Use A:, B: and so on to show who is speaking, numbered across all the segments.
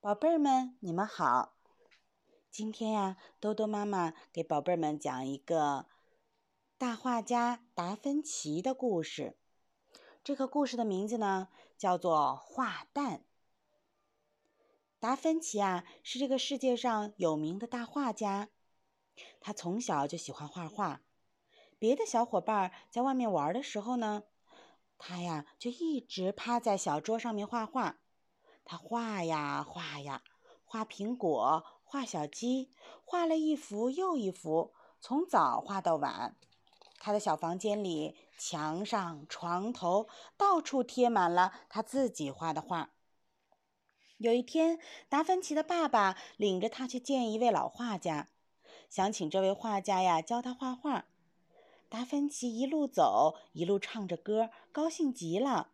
A: 宝贝儿们，你们好！今天呀，多多妈妈给宝贝儿们讲一个大画家达芬奇的故事。这个故事的名字呢，叫做《画蛋》。达芬奇啊，是这个世界上有名的大画家。他从小就喜欢画画。别的小伙伴在外面玩的时候呢，他呀就一直趴在小桌上面画画。他画呀画呀，画苹果，画小鸡，画了一幅又一幅，从早画到晚。他的小房间里，墙上、床头，到处贴满了他自己画的画。有一天，达芬奇的爸爸领着他去见一位老画家，想请这位画家呀教他画画。达芬奇一路走，一路唱着歌，高兴极了。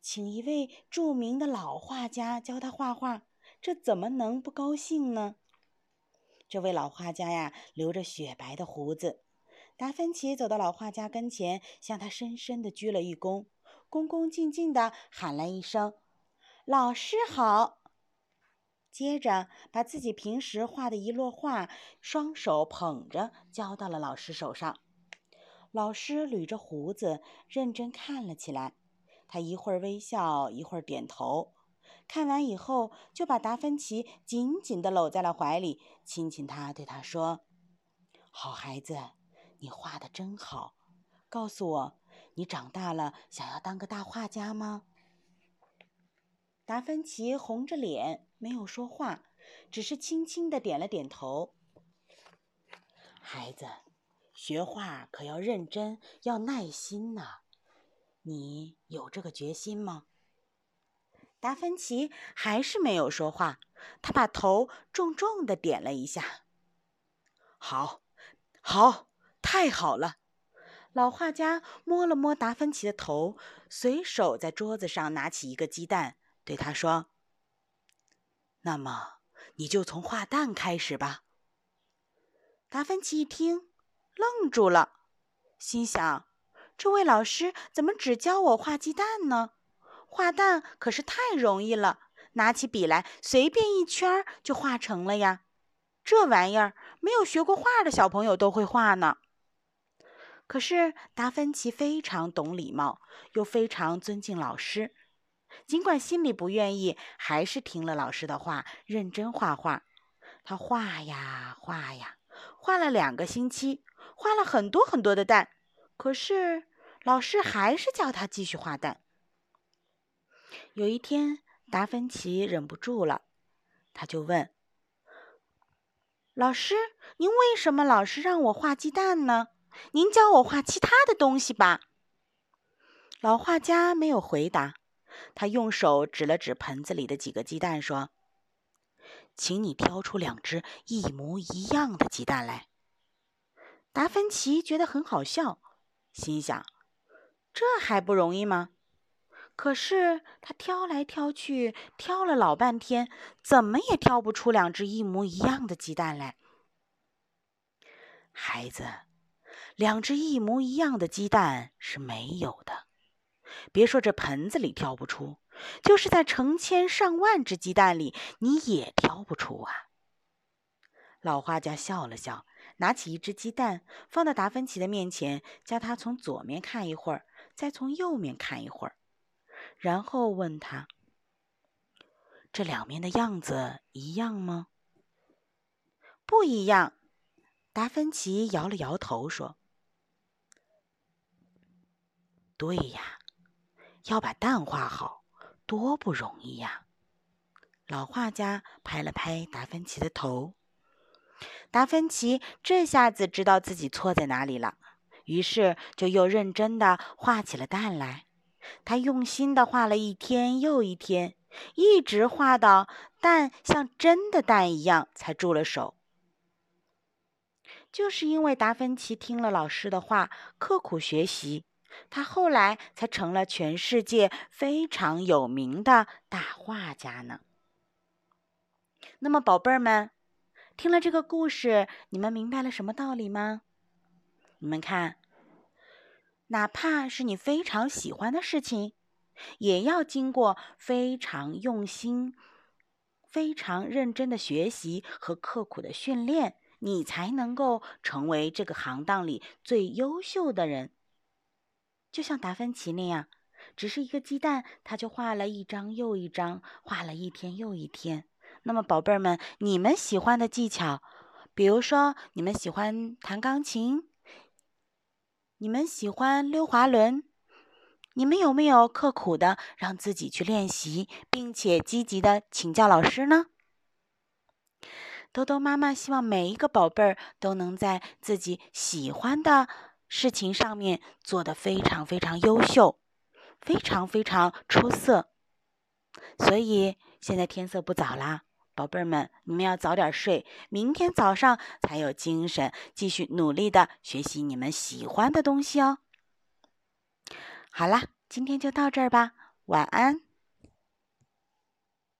A: 请一位著名的老画家教他画画，这怎么能不高兴呢？这位老画家呀，留着雪白的胡子。达芬奇走到老画家跟前，向他深深的鞠了一躬，恭恭敬敬的喊了一声：“老师好。”接着，把自己平时画的一摞画，双手捧着交到了老师手上。老师捋着胡子，认真看了起来。他一会儿微笑，一会儿点头。看完以后，就把达芬奇紧紧地搂在了怀里，亲亲他，对他说：“好孩子，你画的真好。告诉我，你长大了想要当个大画家吗？”达芬奇红着脸，没有说话，只是轻轻地点了点头。孩子，学画可要认真，要耐心呐。你有这个决心吗？达芬奇还是没有说话，他把头重重的点了一下。好，好，太好了！老画家摸了摸达芬奇的头，随手在桌子上拿起一个鸡蛋，对他说：“那么，你就从画蛋开始吧。”达芬奇一听，愣住了，心想。这位老师怎么只教我画鸡蛋呢？画蛋可是太容易了，拿起笔来，随便一圈就画成了呀。这玩意儿没有学过画的小朋友都会画呢。可是达芬奇非常懂礼貌，又非常尊敬老师，尽管心里不愿意，还是听了老师的话，认真画画。他画呀画呀，画了两个星期，画了很多很多的蛋。可是。老师还是叫他继续画蛋。有一天，达芬奇忍不住了，他就问：“老师，您为什么老是让我画鸡蛋呢？您教我画其他的东西吧。”老画家没有回答，他用手指了指盆子里的几个鸡蛋，说：“请你挑出两只一模一样的鸡蛋来。”达芬奇觉得很好笑，心想。这还不容易吗？可是他挑来挑去，挑了老半天，怎么也挑不出两只一模一样的鸡蛋来。孩子，两只一模一样的鸡蛋是没有的。别说这盆子里挑不出，就是在成千上万只鸡蛋里，你也挑不出啊！老画家笑了笑，拿起一只鸡蛋，放到达芬奇的面前，叫他从左面看一会儿。再从右面看一会儿，然后问他：“这两面的样子一样吗？”“不一样。”达芬奇摇了摇头说：“对呀，要把蛋画好，多不容易呀！”老画家拍了拍达芬奇的头，达芬奇这下子知道自己错在哪里了。于是，就又认真的画起了蛋来。他用心的画了一天又一天，一直画到蛋像真的蛋一样，才住了手。就是因为达芬奇听了老师的话，刻苦学习，他后来才成了全世界非常有名的大画家呢。那么，宝贝儿们，听了这个故事，你们明白了什么道理吗？你们看。哪怕是你非常喜欢的事情，也要经过非常用心非常认真的学习和刻苦的训练，你才能够成为这个行当里最优秀的人。就像达芬奇那样，只是一个鸡蛋，他就画了一张又一张，画了一天又一天。那么，宝贝儿们，你们喜欢的技巧，比如说你们喜欢弹钢琴，你们喜欢溜滑轮，你们有没有刻苦的让自己去练习，并且积极的请教老师呢？豆豆妈妈希望每一个宝贝儿都能在自己喜欢的事情上面做得非常非常优秀，非常非常出色。所以现在天色不早啦。宝贝儿们，你们要早点睡，明天早上才有精神继续努力的学习你们喜欢的东西哦。好啦，今天就到这儿吧，晚安。